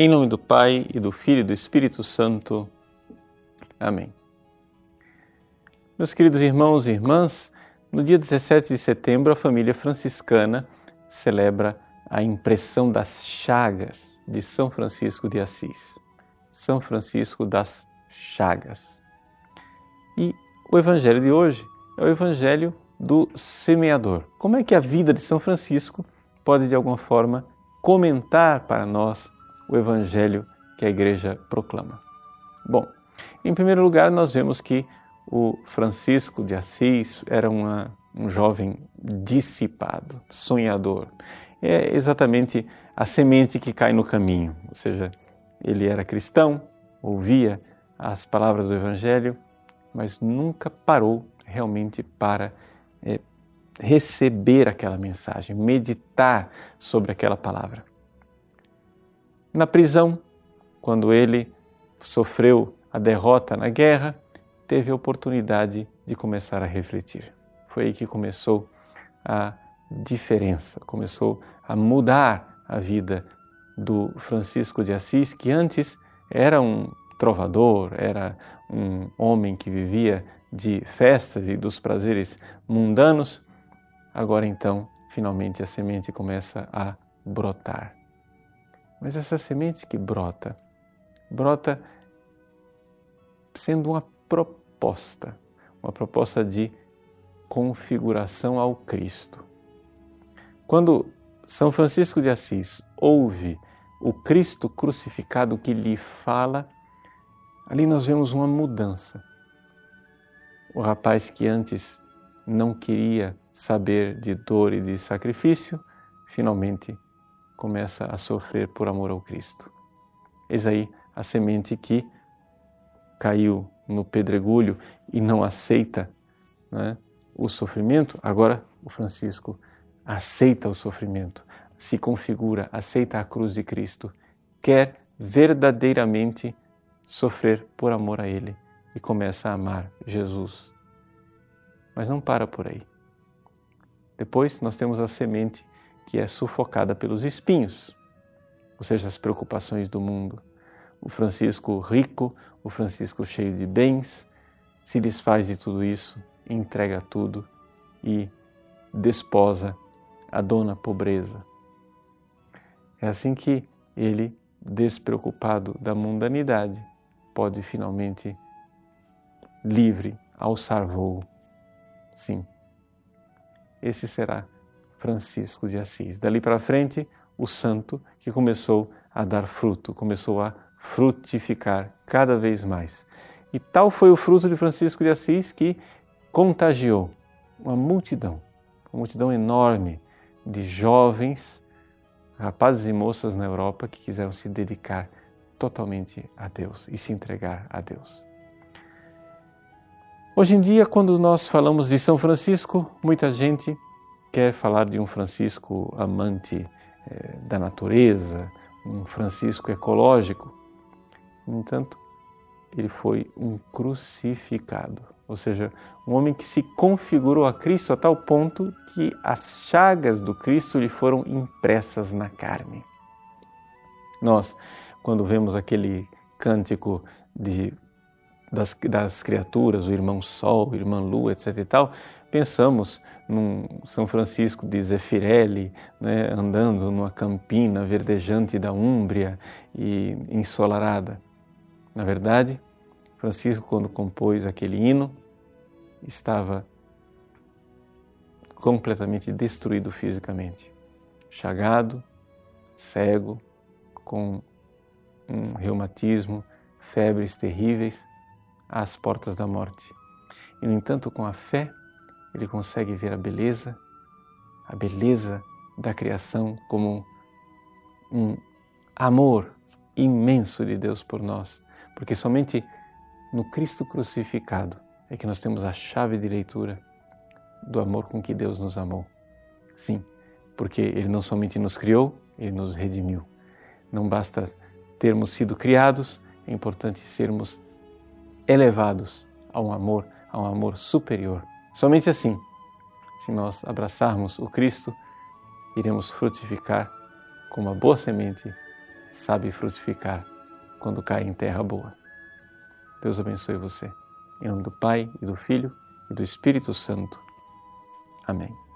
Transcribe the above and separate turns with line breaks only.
Em nome do Pai e do Filho e do Espírito Santo. Amém. Meus queridos irmãos e irmãs, no dia 17 de setembro, a família franciscana celebra a impressão das chagas de São Francisco de Assis. São Francisco das Chagas. E o evangelho de hoje é o evangelho do semeador. Como é que a vida de São Francisco pode de alguma forma comentar para nós o evangelho que a igreja proclama? Bom, em primeiro lugar, nós vemos que o Francisco de Assis era uma, um jovem dissipado, sonhador. É exatamente a semente que cai no caminho, ou seja, ele era cristão, ouvia as palavras do Evangelho, mas nunca parou realmente para é, receber aquela mensagem, meditar sobre aquela palavra. Na prisão, quando ele sofreu a derrota na guerra, teve a oportunidade de começar a refletir. Foi aí que começou a diferença, começou a mudar a vida do Francisco de Assis, que antes era um trovador, era um homem que vivia de festas e dos prazeres mundanos. Agora então, finalmente a semente começa a brotar. Mas essa semente que brota, brota sendo uma proposta, uma proposta de configuração ao Cristo. Quando São Francisco de Assis ouve o Cristo crucificado que lhe fala, ali nós vemos uma mudança. O rapaz que antes não queria saber de dor e de sacrifício, finalmente começa a sofrer por amor ao Cristo. Eis aí a semente que caiu no pedregulho e não aceita né, o sofrimento, agora o Francisco aceita o sofrimento, se configura, aceita a cruz de Cristo, quer verdadeiramente sofrer por amor a Ele e começa a amar Jesus. Mas não para por aí. Depois nós temos a semente que é sufocada pelos espinhos, ou seja, as preocupações do mundo, o Francisco rico, o Francisco cheio de bens, se desfaz de tudo isso, entrega tudo e desposa a dona pobreza. É assim que ele, despreocupado da mundanidade, pode finalmente, livre, alçar voo. Sim, esse será Francisco de Assis. Dali para frente, o santo que começou a dar fruto, começou a frutificar cada vez mais. E tal foi o fruto de Francisco de Assis que contagiou uma multidão, uma multidão enorme de jovens, rapazes e moças na Europa que quiseram se dedicar totalmente a Deus e se entregar a Deus. Hoje em dia, quando nós falamos de São Francisco, muita gente quer falar de um Francisco amante eh, da natureza, um Francisco ecológico. No entanto, ele foi um crucificado, ou seja, um homem que se configurou a Cristo a tal ponto que as chagas do Cristo lhe foram impressas na carne. Nós, quando vemos aquele cântico de, das, das criaturas, o irmão Sol, o irmã Lua, etc. e tal, pensamos num São Francisco de Zefirelli, né, andando numa campina verdejante da Úmbria e ensolarada. Na verdade, Francisco, quando compôs aquele hino, estava completamente destruído fisicamente, chagado, cego, com um reumatismo, febres terríveis, às portas da morte. E, no entanto, com a fé, ele consegue ver a beleza, a beleza da criação como um amor imenso de Deus por nós, porque somente no Cristo crucificado é que nós temos a chave de leitura do amor com que Deus nos amou. Sim, porque Ele não somente nos criou, Ele nos redimiu. Não basta termos sido criados, é importante sermos elevados a um amor, a um amor superior. Somente assim, se nós abraçarmos o Cristo, iremos frutificar como uma boa semente sabe frutificar quando cai em terra boa. Deus abençoe você. Em nome do Pai e do Filho e do Espírito Santo. Amém.